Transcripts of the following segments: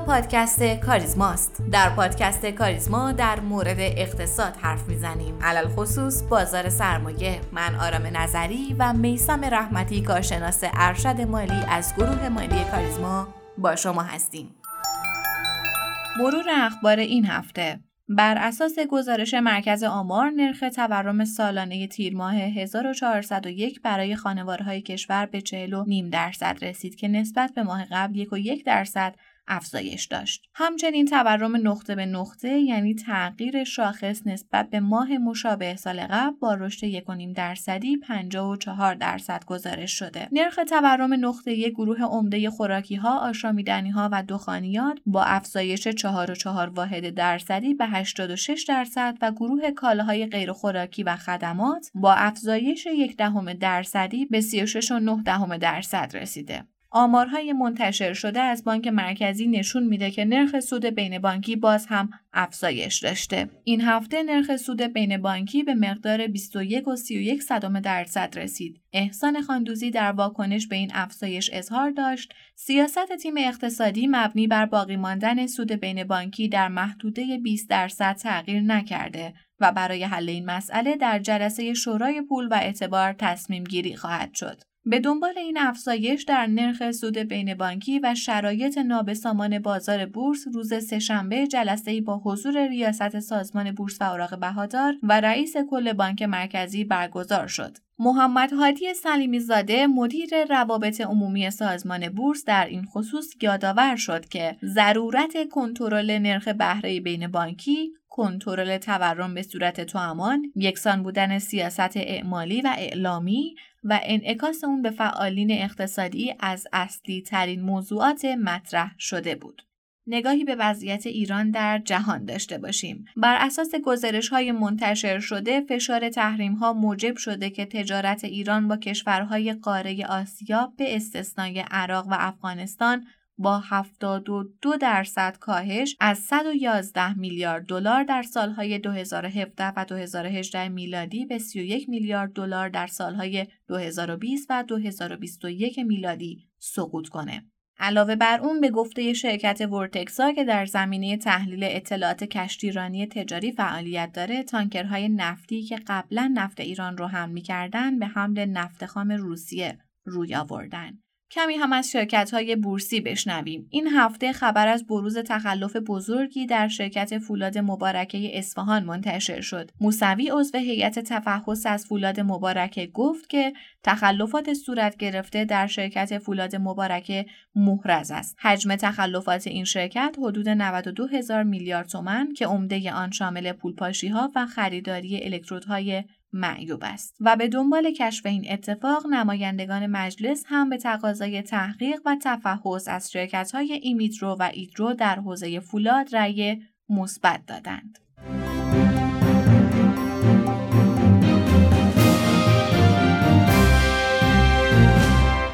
پادکست کاریزماست. در پادکست کاریزما در مورد اقتصاد حرف می‌زنیم. علل خصوص بازار سرمایه. من آرام نظری و میسم رحمتی کارشناس ارشد مالی از گروه مالی کاریزما با شما هستیم. مرور اخبار این هفته بر اساس گزارش مرکز آمار نرخ تورم سالانه تیر ماه 1401 برای خانوارهای کشور به 40.5 درصد رسید که نسبت به ماه قبل 1.1 درصد افزایش داشت. همچنین تورم نقطه به نقطه یعنی تغییر شاخص نسبت به ماه مشابه سال قبل با رشد 1.5 درصدی 54 درصد گزارش شده. نرخ تورم نقطه یک گروه عمده خوراکی ها، آشامیدنی ها و دخانیات با افزایش 4.4 واحد درصدی به 86 درصد و گروه کالاهای غیر خوراکی و خدمات با افزایش یک دهم درصدی به 36.9 درصد رسیده. آمارهای منتشر شده از بانک مرکزی نشون میده که نرخ سود بین بانکی باز هم افزایش داشته. این هفته نرخ سود بین بانکی به مقدار 21 و 31 صدم درصد رسید. احسان خاندوزی در واکنش به این افزایش اظهار داشت سیاست تیم اقتصادی مبنی بر باقی ماندن سود بین بانکی در محدوده 20 درصد تغییر نکرده و برای حل این مسئله در جلسه شورای پول و اعتبار تصمیم گیری خواهد شد. به دنبال این افزایش در نرخ سود بین بانکی و شرایط نابسامان بازار بورس روز سهشنبه جلسه با حضور ریاست سازمان بورس و اوراق بهادار و رئیس کل بانک مرکزی برگزار شد. محمد هادی سلیمی زاده مدیر روابط عمومی سازمان بورس در این خصوص یادآور شد که ضرورت کنترل نرخ بهره بین بانکی کنترل تورم به صورت توامان، یکسان بودن سیاست اعمالی و اعلامی و انعکاس اون به فعالین اقتصادی از اصلی ترین موضوعات مطرح شده بود. نگاهی به وضعیت ایران در جهان داشته باشیم. بر اساس گزارش های منتشر شده، فشار تحریم ها موجب شده که تجارت ایران با کشورهای قاره آسیا به استثنای عراق و افغانستان با 72 درصد کاهش از 111 میلیارد دلار در سالهای 2017 و 2018 میلادی به 31 میلیارد دلار در سالهای 2020 و 2021 میلادی سقوط کنه. علاوه بر اون به گفته شرکت ورتکسا که در زمینه تحلیل اطلاعات کشتیرانی تجاری فعالیت داره تانکرهای نفتی که قبلا نفت ایران رو هم می‌کردن به حمل نفت خام روسیه روی آوردن. کمی هم از شرکت های بورسی بشنویم. این هفته خبر از بروز تخلف بزرگی در شرکت فولاد مبارکه اصفهان منتشر شد. موسوی عضو هیئت تفحص از فولاد مبارکه گفت که تخلفات صورت گرفته در شرکت فولاد مبارکه محرز است. حجم تخلفات این شرکت حدود 92 هزار میلیارد تومن که عمده آن شامل پولپاشی ها و خریداری الکترودهای معیوب است و به دنبال کشف این اتفاق نمایندگان مجلس هم به تقاضای تحقیق و تفحص از شرکت های ایمیدرو و ایدرو در حوزه فولاد رأی مثبت دادند.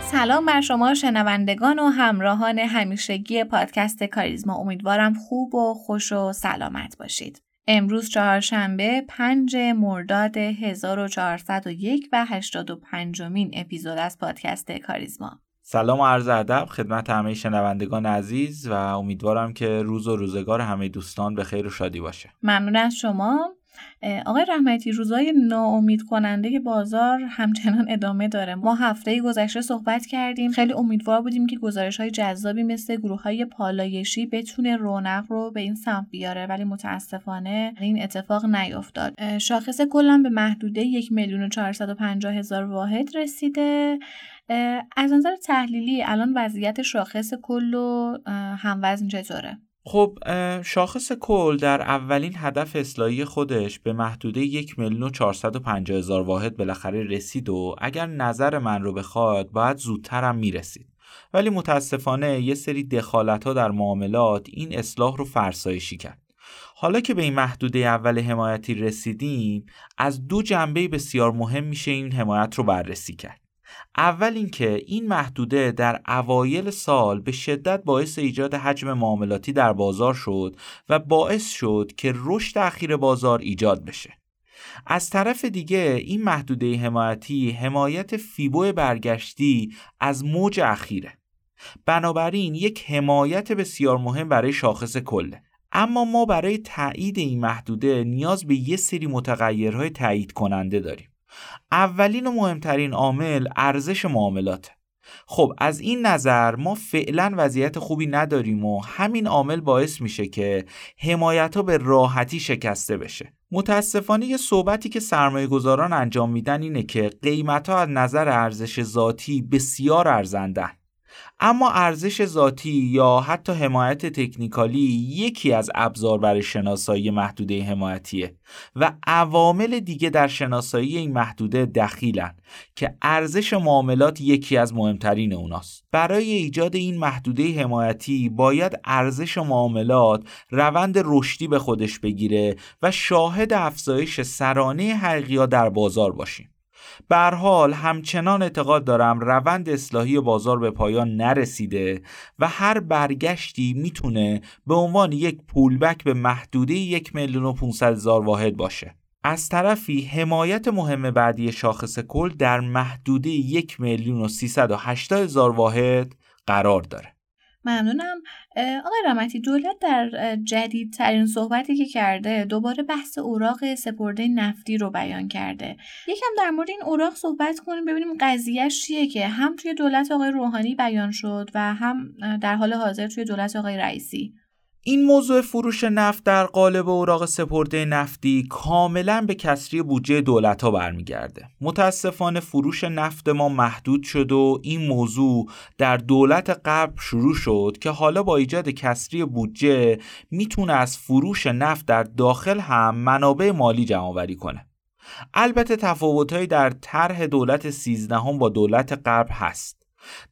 سلام بر شما شنوندگان و همراهان همیشگی پادکست کاریزما امیدوارم خوب و خوش و سلامت باشید. امروز چهارشنبه 5 مرداد 1401 و 85 مین اپیزود از پادکست کاریزما. سلام و عرض ادب خدمت همه شنوندگان عزیز و امیدوارم که روز و روزگار همه دوستان به خیر و شادی باشه. ممنون از شما. آقای رحمتی روزای ناامید کننده بازار همچنان ادامه داره. ما هفته گذشته صحبت کردیم. خیلی امیدوار بودیم که گزارش های جذابی مثل گروه های پالایشی بتونه رونق رو به این سمت بیاره ولی متاسفانه این اتفاق نیفتاد. شاخص کلا به محدوده یک میلیون و هزار واحد رسیده. از نظر تحلیلی الان وضعیت شاخص کل و هموزن چطوره؟ خب شاخص کل در اولین هدف اصلاحی خودش به محدوده یک میلیون و هزار واحد بالاخره رسید و اگر نظر من رو بخواد باید زودتر هم می‌رسید. ولی متاسفانه یه سری دخالت ها در معاملات این اصلاح رو فرسایشی کرد. حالا که به این محدوده اول حمایتی رسیدیم از دو جنبه بسیار مهم میشه این حمایت رو بررسی کرد. اول اینکه این محدوده در اوایل سال به شدت باعث ایجاد حجم معاملاتی در بازار شد و باعث شد که رشد اخیر بازار ایجاد بشه. از طرف دیگه این محدوده حمایتی حمایت فیبو برگشتی از موج اخیره. بنابراین یک حمایت بسیار مهم برای شاخص کله اما ما برای تایید این محدوده نیاز به یه سری متغیرهای تایید کننده داریم. اولین و مهمترین عامل ارزش معاملات. خب از این نظر ما فعلا وضعیت خوبی نداریم و همین عامل باعث میشه که حمایت ها به راحتی شکسته بشه. متاسفانه یه صحبتی که سرمایه گذاران انجام میدن اینه که قیمت ها از نظر ارزش ذاتی بسیار ارزندن. اما ارزش ذاتی یا حتی حمایت تکنیکالی یکی از ابزار برای شناسایی محدوده حمایتیه و عوامل دیگه در شناسایی این محدوده دخیلن که ارزش معاملات یکی از مهمترین اوناست. برای ایجاد این محدوده حمایتی باید ارزش معاملات روند رشدی به خودش بگیره و شاهد افزایش سرانه حقیقی در بازار باشیم. بر حال همچنان اعتقاد دارم روند اصلاحی بازار به پایان نرسیده و هر برگشتی می‌تونه به عنوان یک پولبک به محدوده یک میلیون و 500 هزار واحد باشه. از طرفی حمایت مهم بعدی شاخص کل در محدوده یک میلیون و 380 هزار واحد قرار داره. ممنونم. آقای رامتی دولت در جدیدترین صحبتی که کرده دوباره بحث اوراق سپرده نفتی رو بیان کرده. یکم در مورد این اوراق صحبت کنیم ببینیم قضیهش چیه که هم توی دولت آقای روحانی بیان شد و هم در حال حاضر توی دولت آقای رئیسی. این موضوع فروش نفت در قالب اوراق سپرده نفتی کاملا به کسری بودجه دولت ها برمیگرده. متاسفانه فروش نفت ما محدود شد و این موضوع در دولت قبل شروع شد که حالا با ایجاد کسری بودجه می‌تونه از فروش نفت در داخل هم منابع مالی جمع کنه. البته تفاوتهایی در طرح دولت سیزدهم با دولت قبل هست.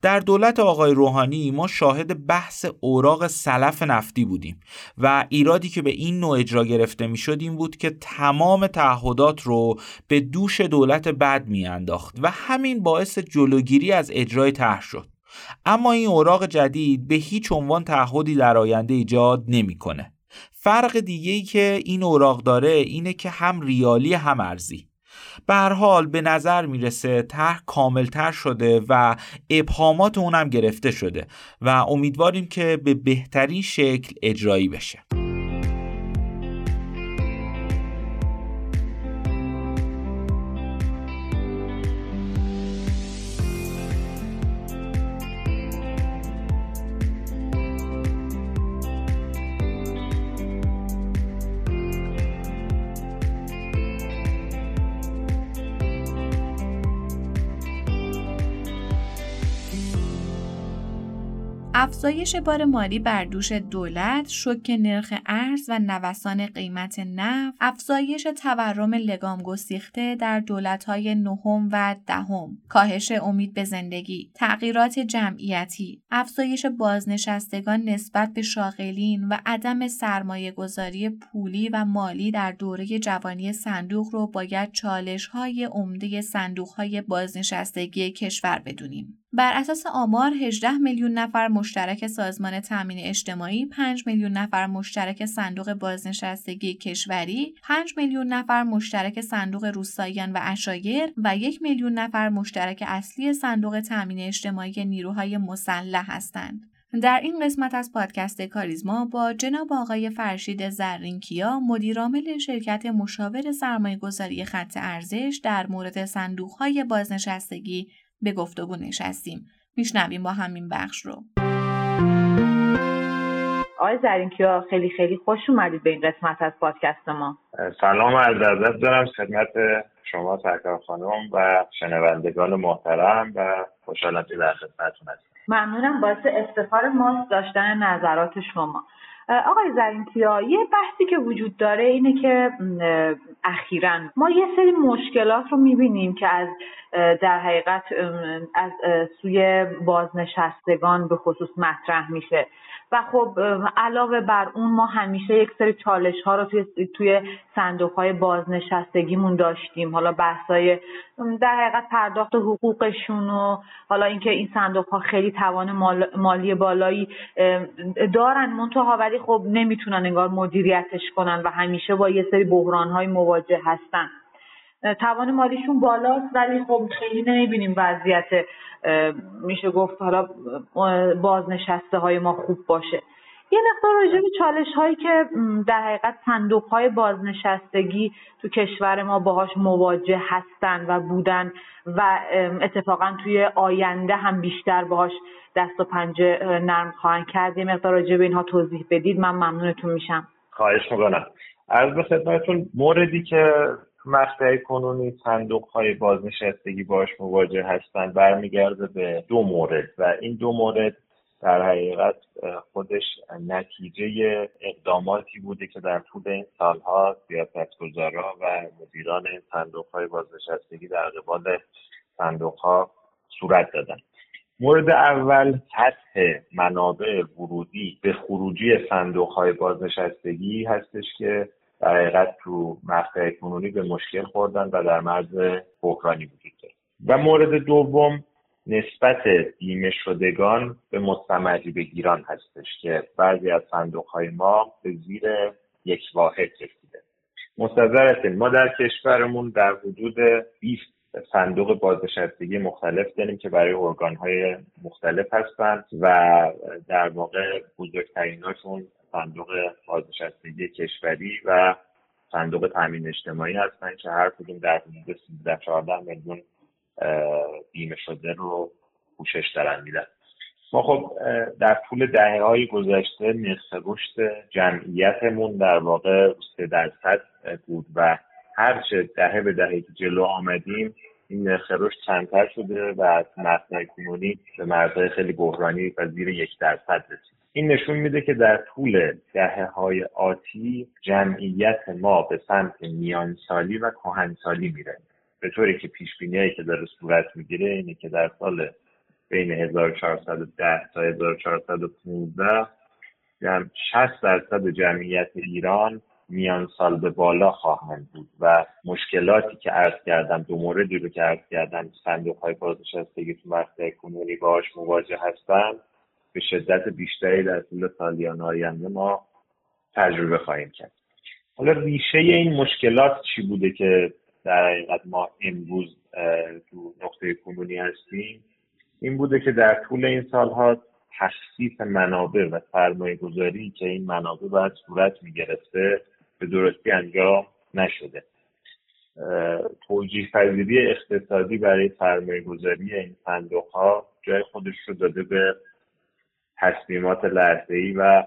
در دولت آقای روحانی ما شاهد بحث اوراق سلف نفتی بودیم و ایرادی که به این نوع اجرا گرفته می شد این بود که تمام تعهدات رو به دوش دولت بد می انداخت و همین باعث جلوگیری از اجرای طرح شد اما این اوراق جدید به هیچ عنوان تعهدی در آینده ایجاد نمی‌کنه. فرق دیگه ای که این اوراق داره اینه که هم ریالی هم ارزی به حال به نظر می‌رسه طرح کاملتر شده و ابهامات اونم گرفته شده و امیدواریم که به بهترین شکل اجرایی بشه. افزایش بار مالی بر دوش دولت، شوک نرخ ارز و نوسان قیمت نفت، افزایش تورم لگام گسیخته در دولت‌های نهم و دهم، کاهش امید به زندگی، تغییرات جمعیتی، افزایش بازنشستگان نسبت به شاغلین و عدم سرمایه گذاری پولی و مالی در دوره جوانی صندوق رو باید چالش‌های عمده صندوق‌های بازنشستگی کشور بدونیم. بر اساس آمار 18 میلیون نفر مشترک سازمان تامین اجتماعی، 5 میلیون نفر مشترک صندوق بازنشستگی کشوری، 5 میلیون نفر مشترک صندوق روستاییان و اشایر و یک میلیون نفر مشترک اصلی صندوق تامین اجتماعی نیروهای مسلح هستند. در این قسمت از پادکست کاریزما با جناب آقای فرشید زرینکیا مدیرعامل شرکت مشاور سرمایه گذاری خط ارزش در مورد صندوق های بازنشستگی به گفتگو نشستیم. میشنویم با همین بخش رو. آقای زرینکیا خیلی خیلی خوش اومدید به این قسمت از پادکست ما. سلام از ادب دارم خدمت شما سرکار خانم و شنوندگان محترم و خوشحالم که در خدمتتون هستم. ممنونم. باعث افتخار ماست داشتن نظرات شما. آقای زرینکیا یه بحثی که وجود داره اینه که اخیرا ما یه سری مشکلات رو می‌بینیم که از در حقیقت از سوی بازنشستگان به خصوص مطرح میشه. و خب علاوه بر اون ما همیشه یک سری چالش ها رو توی, توی صندوق های بازنشستگیمون داشتیم. حالا بحثای در حقیقت پرداخت حقوقشون و حالا اینکه این صندوق ها خیلی توان مالی بالایی دارن. منتها ولی خب نمی‌تونن انگار مدیریتش کنن و همیشه با یه سری بحران های مواجه هستن. توان مالیشون بالاست ولی خب خیلی نمی‌بینیم وضعیت میشه گفت حالا بازنشسته های ما خوب باشه. یه مقدار راجع به چالش هایی که در حقیقت صندوق های بازنشستگی تو کشور ما باهاش مواجه هستن و بودن و اتفاقا توی آینده هم بیشتر باهاش دست و پنجه نرم خواهند کرد. یه مقدار راجع به اینها توضیح بدید من ممنونتون میشم. خواهش می‌کنم. از به خدمتتون موردی که مقطع کنونی صندوق های بازنشستگی باش مواجه هستند. برمیگرده به دو مورد و این دو مورد در حقیقت خودش نتیجه اقداماتی بوده که در طول این سالها سیاستگزارا و مدیران صندوق های بازنشستگی در قبال صندوق ها صورت دادن. مورد اول سطح منابع ورودی به خروجی صندوق های بازنشستگی هستش که در حقیقت تو مقطع کنونی به مشکل خوردن و در مرز بحرانی وجود داره. و مورد دوم نسبت بیمه شدگان به مستمری بگیران هستش که بعضی از صندوق های ما به زیر یک واحد رسیده. مستظر ما در کشورمون در حدود 20 صندوق بازنشستگی مختلف داریم که برای ارگان های مختلف هستند و در واقع بزرگتریناشون صندوق بازنشستگی کشوری و صندوق تامین اجتماعی هستن که هر کدوم در حدود 13 14 میلیون بیمه شده رو پوشش دارن میدن. ما خب در طول دهه های گذشته نرخ رشد جمعیتمون در واقع سه درصد بود و هرچه دهه به دهه که جلو آمدیم این نرخ رشد چندتر شده و از مصنع کنونی به مرزهای خیلی بحرانی و زیر یک درصد رسید. این نشون میده که در طول دهه های آتی جمعیت ما به سمت میانسالی و کهنسالی میره. به طوری که پیش هایی که داره صورت می‌گیره اینه که در سال بین 1410 تا 1415 هم 60 درصد جمعیت ایران میان سال به بالا خواهند بود و مشکلاتی که عرض کردم دو موردی رو که عرض کردم صندوق های بازنشستگی تو مقطع کنونی باش مواجه هستند به شدت بیشتری در طول سالیان آینده ما تجربه خواهیم کرد. حالا ریشه این مشکلات چی بوده که در حقیقت ما امروز تو نقطه کنونی هستیم؟ این بوده که در طول این سالها تخصیص منابع و سرمایه گذاری که این منابع باید صورت می گرفته به درستی انجام نشده. توجیه پذیری اقتصادی برای سرمایه گذاری این صندوق ها جای خودش رو داده به تصمیمات لحظه و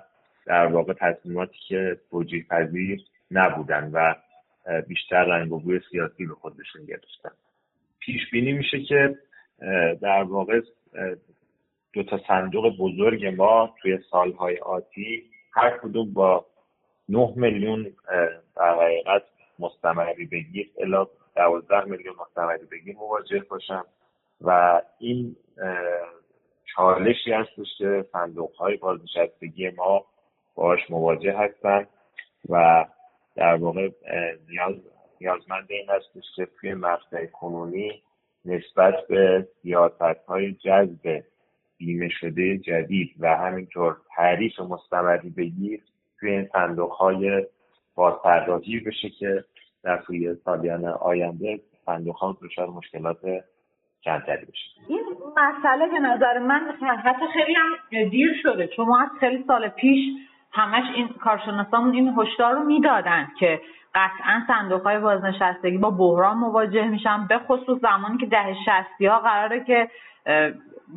در واقع تصمیماتی که توجیه پذیر نبودن و بیشتر رنگ و بوی سیاسی به خودشون گرفتن. پیش بینی میشه که در واقع دو تا صندوق بزرگ ما توی سالهای آتی هر کدوم با 9 میلیون در حقیقت مستمری بگیر الا 12 میلیون مستمری بگیر مواجه باشن و این چالشی هستش که صندوق های بازنشستگی ما باش مواجه هستن و در واقع نیاز نیازمند این هستش که توی مقطع کنونی نسبت به سیاست های جذب بیمه شده جدید و همینطور تعریف مستمری بگیر توی این صندوق های بازپردازی بشه که در طول سالیان آینده صندوق ها مشکلات کمتری بشه. این مسئله به نظر من حتی خیلی هم دیر شده. چون ما از خیلی سال پیش همش این کارشناسامون این هشدار رو می‌دادن که قطعا صندوق های بازنشستگی با بحران مواجه میشن به خصوص زمانی که ده شستی ها قراره که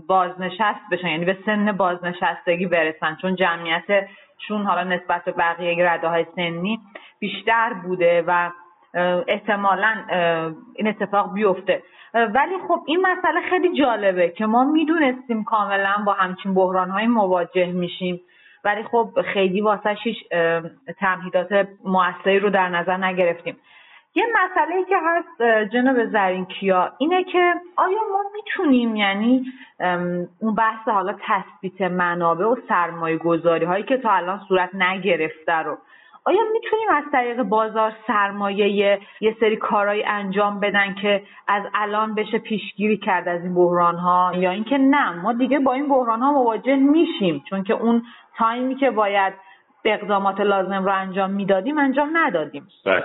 بازنشست بشن یعنی به سن بازنشستگی برسن. چون جمعیتشون حالا نسبت به بقیه رده های سنی بیشتر بوده و احتمالا این اتفاق بیفته. ولی خب این مسئله خیلی جالبه که ما می‌دونستیم کاملا با همچین بحران های مواجه میشیم. ولی خب خیلی واسه تمهیدات موثری رو در نظر نگرفتیم. یه مسئله که هست جناب زرین کیا اینه که آیا ما می‌تونیم یعنی اون بحث حالا تثبیت منابع و سرمایه گذاری هایی که تا الان صورت نگرفته رو آیا می‌تونیم از طریق بازار سرمایه یه سری کارهایی انجام بدن که از الان بشه پیشگیری کرد از این بحران ها یا اینکه نه ما دیگه با این بحران ها مواجه میشیم چون که اون تایمی که باید اقدامات لازم رو انجام می‌دادیم انجام ندادیم. بله.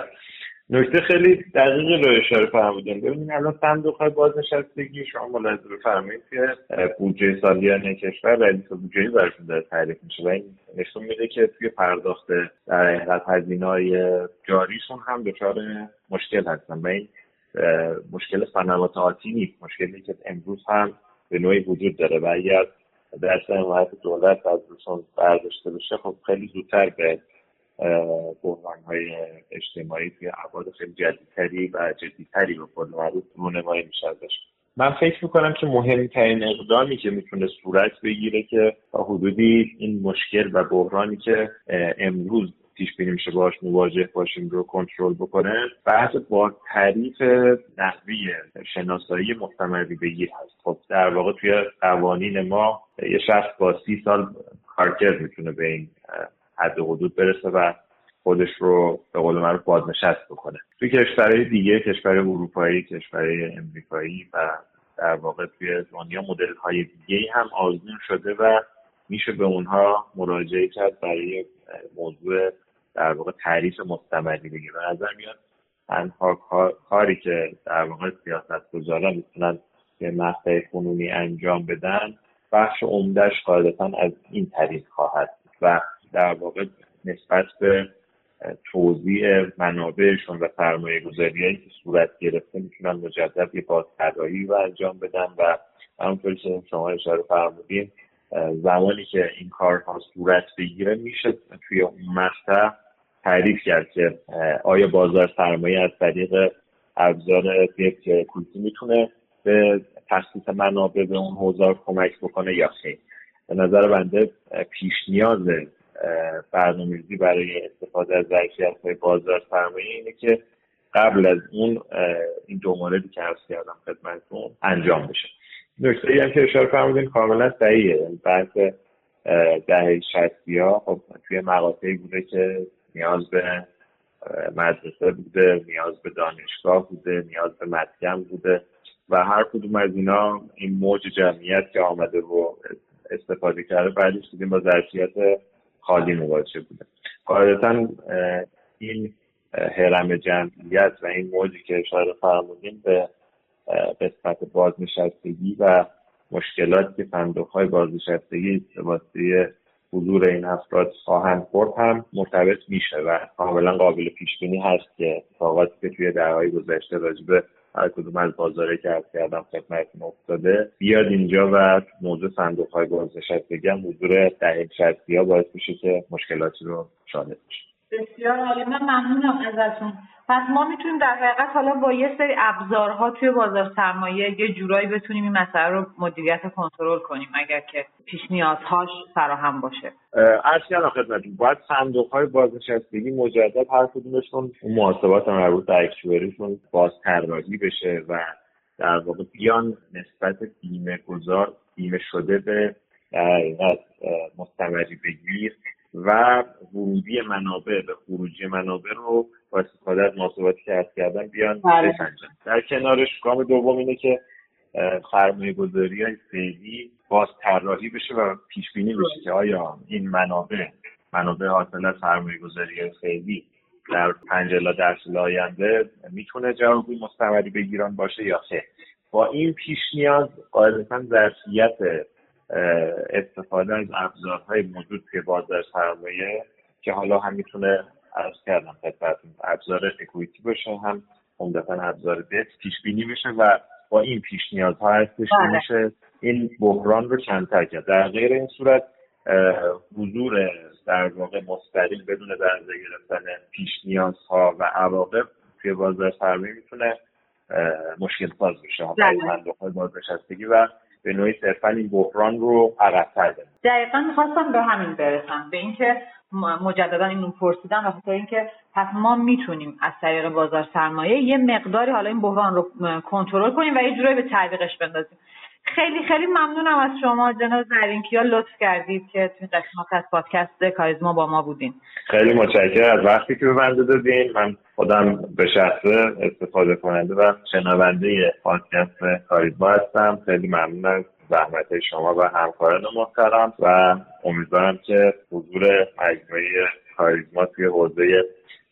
نکته خیلی دقیقی رو اشاره فرمودین. ببینید الان صندوق های بازنشستگی شما ملاحظه بفرمایید که بودجه سالیانه کشور ردیف بودجه برشون داره تعریف میشه و این نشون میده که توی پرداخت در حقیقت هزینه جاریشون هم دچار مشکل هستن. و این مشکل سنوات آتی نیست. مشکلی که امروز هم به نوعی وجود داره. و اگر در حمایت دولت از روشون برداشته بشه خب خیلی زودتر به بحران های اجتماعی توی عباد خیلی جدیدتری و جدیدتری به قول معروف رونمایی میشه من فکر می‌کنم که مهمترین اقدامی که می‌تونه صورت بگیره که تا حدودی این مشکل و بحرانی که امروز پیش بینی میشه باش مواجه باشیم رو کنترل بکنه بحث با تعریف نحوی شناسایی محتملی بگیر هست. خب در واقع توی قوانین ما یه شخص با سی سال کارکرد می‌تونه به این حد حدود برسه و خودش رو به قول معروف بازنشست بکنه. توی کشورهای دیگه کشور اروپایی کشورهای امریکایی و در واقع توی دنیا مدل های دیگه هم آزمون شده و میشه به اونها مراجعه کرد برای موضوع در واقع تعریف مستمری بگیر به نظر میاد تنها کاری که در واقع سیاست گذارا می‌تونن به مقطع قانونی انجام بدن بخش عمدهش قاعدتا از این طریق خواهد و در واقع نسبت به توضیح منابعشون و سرمایه گذاری که صورت گرفته می‌تونن مجدد یه بازطراحی رو انجام بدن و همونطوری که شما اشاره فرمودین زمانی که این کارها صورت بگیره میشه توی اون مقطع تعریف کرد که آیا بازار سرمایه از طریق ابزار کویتی می‌تونه به تخصیص منابع به اون حوزه کمک بکنه یا خیر. به نظر بنده پیش نیاز برنامه‌ریزی برای استفاده از ظرفیت های بازار سرمایه اینه که قبل از اون این دو موردی که عرض کردم خدمتتون انجام بشه. نکته هم که اشاره فرمودین کاملا صحیحه. یعنی بحث دهه شستی خب توی مقاطعی بوده که نیاز به مدرسه بوده نیاز به دانشگاه بوده نیاز به مسکن بوده و هر کدوم از اینا این موج جمعیت که آمده و استفاده کرده بعدش دیدیم با ظرفیت خالی مواجه بوده. قاعدتا این حرم جمعیت و این موجی که اشاره فرمودیم به قسمت بازنشستگی و مشکلاتی که صندوق های بازنشستگی واسه حضور این افراد خواهند خورد هم مرتبط میشه و کاملا قابل پیش بینی هست که اتفاقاتی که توی دههای گذشته راجبه هر کدوم از بازاره که از کردم خدمتتون افتاده بیاد اینجا و موضوع صندوق های بازنشستگی هم حضور دهه شستی ها باعث میشه که مشکلاتی رو شاهد بشه. بسیار عالی. من ممنونم ازتون. پس ما می‌تونیم در حقیقت حالا با یه سری ابزارها توی بازار سرمایه یه جورایی بتونیم این مسئله رو مدیریت کنترل کنیم اگر که پیش نیازهاش فراهم باشه. عرض کردم خدمتتون باید صندوق های بازنشستگی مجدد هر کدومشون محاسبات مربوط به اکچوریشون باز طراحی بشه و در واقع بیان نسبت بیمه گذار بیمه شده به در مستمری بگیر. و ورودی منابع به خروجی منابع رو با استفاده از محاسباتی که هست کردن بیان بله. بسنجن در کنارش گام دوم اینه که سرمایه گذاری های فعلی باز طراحی بشه و پیش بینی بشه که آیا این منابع منابع حاصل از سرمایه گذاری فعلی در پنج الا سال آینده می‌تونه جوابی مستمری بگیران باشه یا خیر با این پیش نیاز قاعدتا ظرفیت استفاده از ابزارهای موجود توی بازار سرمایه که حالا هم می‌تونه عرض کردم خدمتتون ابزار اکویتی باشه هم عمدتا ابزار دت پیش بینی بشه و با این پیش نیازها هستش بله. میشه این بحران رو کمتر کرد در غیر این صورت حضور در واقع مستقیم بدون در گرفتن پیش نیازها و عواقب توی بازار سرمایه می‌تونه مشکل ساز بشه برای بله. صندوق های بازنشستگی و به نوعی صرفا این بحران رو عقبتر داریم دقیقا می‌خواستم به همین برسم به اینکه مجددا این رو پرسیدم و خاطر اینکه پس ما می‌تونیم از طریق بازار سرمایه یه مقداری حالا این بحران رو کنترل کنیم و یه جورایی به تعویقش بندازیم. خیلی خیلی ممنونم از شما جناب زرینکیا لطف کردید که توی قسمت از پادکست کاریزما با ما بودین. خیلی متشکرم. از وقتی که به بنده دادین من خودم به شخصه استفاده کننده و شنونده پادکست کاریزما هستم. خیلی ممنون از زحمت شما و همکاران محترم و امیدوارم که حضور مجموعه کاریزما توی حوزه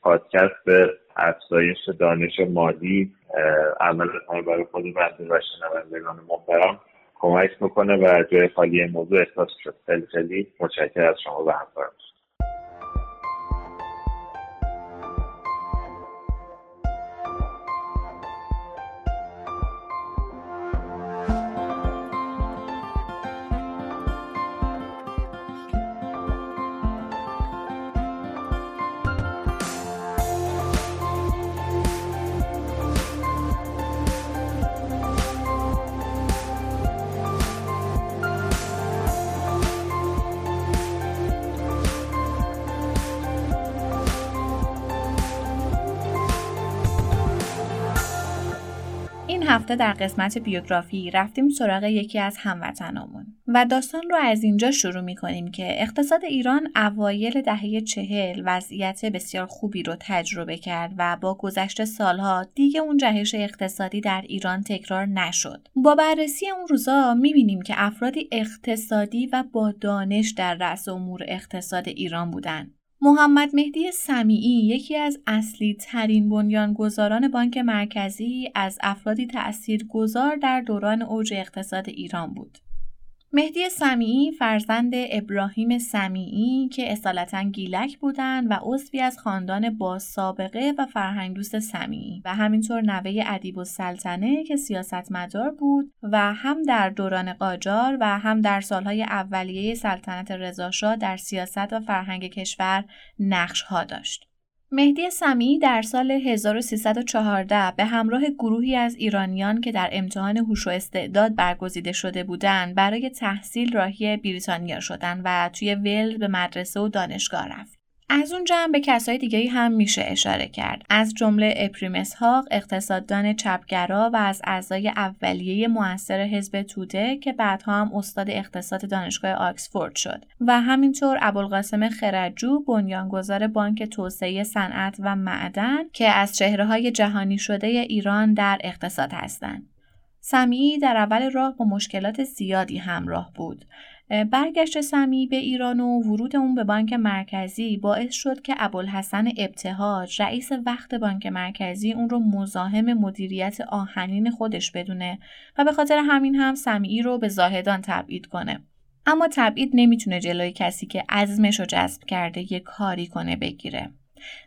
پادکست به افزایش دانش مالی عمل برای خود بنده و شنوندگان محترم کمک بکنه و جای خالی موضوع احساس شد. خیلی خیلی متشکر از شما و همکارم هفته در قسمت بیوگرافی رفتیم سراغ یکی از هموطنامون و داستان رو از اینجا شروع می کنیم که اقتصاد ایران اوایل دهه چهل وضعیت بسیار خوبی رو تجربه کرد و با گذشت سالها دیگه اون جهش اقتصادی در ایران تکرار نشد. با بررسی اون روزا می بینیم که افرادی اقتصادی و با دانش در رأس امور اقتصاد ایران بودند. محمد مهدی سمیعی یکی از اصلی ترین بنیانگذاران بانک مرکزی از افرادی تأثیرگذار در دوران اوج اقتصاد ایران بود. مهدی سمیعی فرزند ابراهیم سمیعی که اصالتا گیلک بودند و عضوی از خاندان با سابقه و فرهنگدوست سمیعی و همینطور نوه ادیب السلطنه که سیاستمدار بود و هم در دوران قاجار و هم در سالهای اولیه سلطنت رضاشاه در سیاست و فرهنگ کشور نقش ها داشت. مهدی سمی در سال 1314 به همراه گروهی از ایرانیان که در امتحان هوش و استعداد برگزیده شده بودند برای تحصیل راهی بریتانیا شدند و توی ولز به مدرسه و دانشگاه رفت. از اونجا هم به کسای دیگه هم میشه اشاره کرد. از جمله اپریمس هاق اقتصاددان چپگرا و از اعضای اولیه موثر حزب توده که بعدها هم استاد اقتصاد دانشگاه آکسفورد شد. و همینطور ابوالقاسم خرجو بنیانگذار بانک توسعه صنعت و معدن که از چهره های جهانی شده ایران در اقتصاد هستند. سمیعی در اول راه با مشکلات زیادی همراه بود. برگشت سمی به ایران و ورود اون به بانک مرکزی باعث شد که ابوالحسن ابتهاج رئیس وقت بانک مرکزی اون رو مزاحم مدیریت آهنین خودش بدونه و به خاطر همین هم سمیعی رو به زاهدان تبعید کنه. اما تبعید نمی‌تونه جلوی کسی که عزمش رو جذب کرده یه کاری کنه بگیره.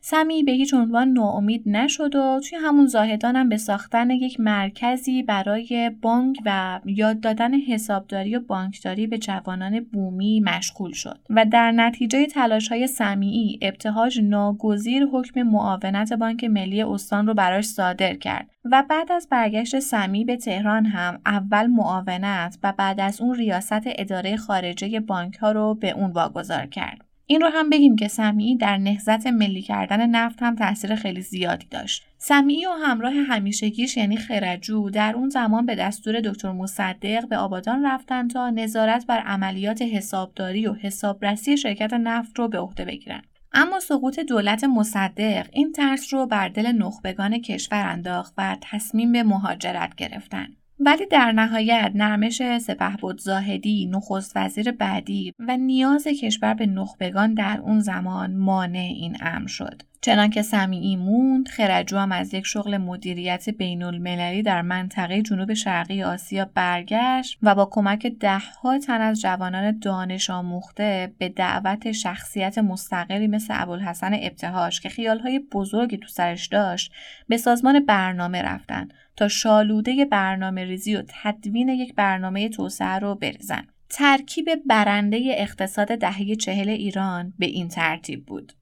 سمی به هیچ عنوان ناامید نشد و توی همون زاهدانم به ساختن یک مرکزی برای بانک و یاد دادن حسابداری و بانکداری به جوانان بومی مشغول شد و در نتیجه تلاش های سمیعی ابتهاج ناگزیر حکم معاونت بانک ملی استان رو براش صادر کرد و بعد از برگشت سمی به تهران هم اول معاونت و بعد از اون ریاست اداره خارجه بانک ها رو به اون واگذار کرد. این رو هم بگیم که سمیعی در نهزت ملی کردن نفت هم تاثیر خیلی زیادی داشت. سمیعی و همراه همیشگیش یعنی خرجو در اون زمان به دستور دکتر مصدق به آبادان رفتن تا نظارت بر عملیات حسابداری و حسابرسی شرکت نفت رو به عهده بگیرن. اما سقوط دولت مصدق این ترس رو بر دل نخبگان کشور انداخت و تصمیم به مهاجرت گرفتن. ولی در نهایت نرمش سپهبد زاهدی نخست وزیر بعدی و نیاز کشور به نخبگان در اون زمان مانع این امر شد. چنانکه سمیعی موند خرجو هم از یک شغل مدیریت بین المللی در منطقه جنوب شرقی آسیا برگشت و با کمک دهها تن از جوانان دانش آموخته به دعوت شخصیت مستقلی مثل ابوالحسن ابتهاش که خیالهای بزرگی تو سرش داشت به سازمان برنامه رفتن تا شالوده برنامه ریزی و تدوین یک برنامه توسعه رو بریزن. ترکیب برنده اقتصاد دهه چهل ایران به این ترتیب بود.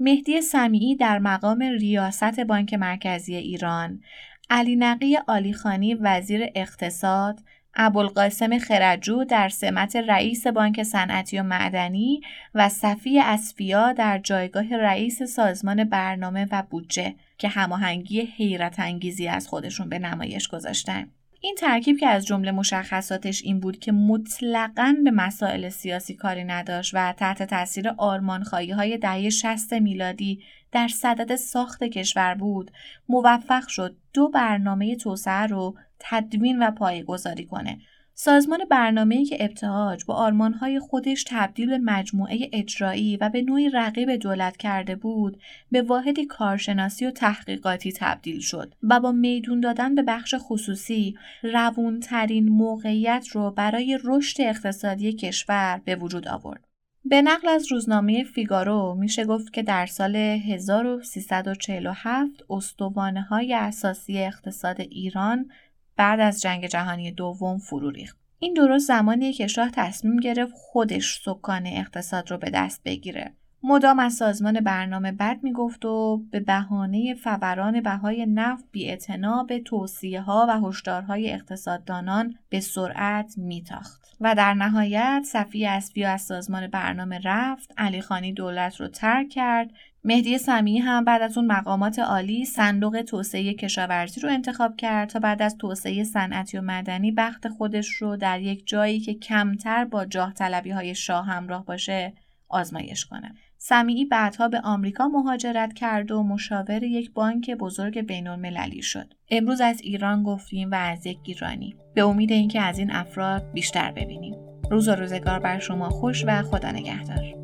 مهدی سمیعی در مقام ریاست بانک مرکزی ایران، علی نقی آلیخانی وزیر اقتصاد، ابوالقاسم خرجو در سمت رئیس بانک صنعتی و معدنی و صفی اسفیا در جایگاه رئیس سازمان برنامه و بودجه که هماهنگی حیرت انگیزی از خودشون به نمایش گذاشتن. این ترکیب که از جمله مشخصاتش این بود که مطلقا به مسائل سیاسی کاری نداشت و تحت تاثیر آرمانخواهی های دهه 60 میلادی در صدد ساخت کشور بود موفق شد دو برنامه توسعه رو تدوین و پایگذاری کنه. سازمان برنامه‌ای که ابتهاج با آرمانهای خودش تبدیل به مجموعه اجرایی و به نوعی رقیب دولت کرده بود به واحدی کارشناسی و تحقیقاتی تبدیل شد و با میدون دادن به بخش خصوصی روونترین موقعیت رو برای رشد اقتصادی کشور به وجود آورد. به نقل از روزنامه فیگارو میشه گفت که در سال 1347 استوانه های اساسی اقتصاد ایران بعد از جنگ جهانی دوم فرو ریخت. این درست زمانیه که شاه تصمیم گرفت خودش سکان اقتصاد رو به دست بگیره. مدام از سازمان برنامه بد می‌گفت و به بهانه فوران بهای نفت بی به توصیه ها و هشدارهای اقتصاددانان به سرعت میتاخت و در نهایت صفی اسبی از سازمان برنامه رفت علی خانی دولت رو ترک کرد مهدی سمیعی هم بعد از اون مقامات عالی صندوق توسعه کشاورزی رو انتخاب کرد تا بعد از توسعه صنعتی و مدنی بخت خودش رو در یک جایی که کمتر با جاه طلبی های شاه همراه باشه آزمایش کنه. سمیعی بعدها به آمریکا مهاجرت کرد و مشاور یک بانک بزرگ بین المللی شد. امروز از ایران گفتیم و از یک ایرانی. به امید اینکه از این افراد بیشتر ببینیم. روز و روزگار بر شما خوش و خدا نگهدار.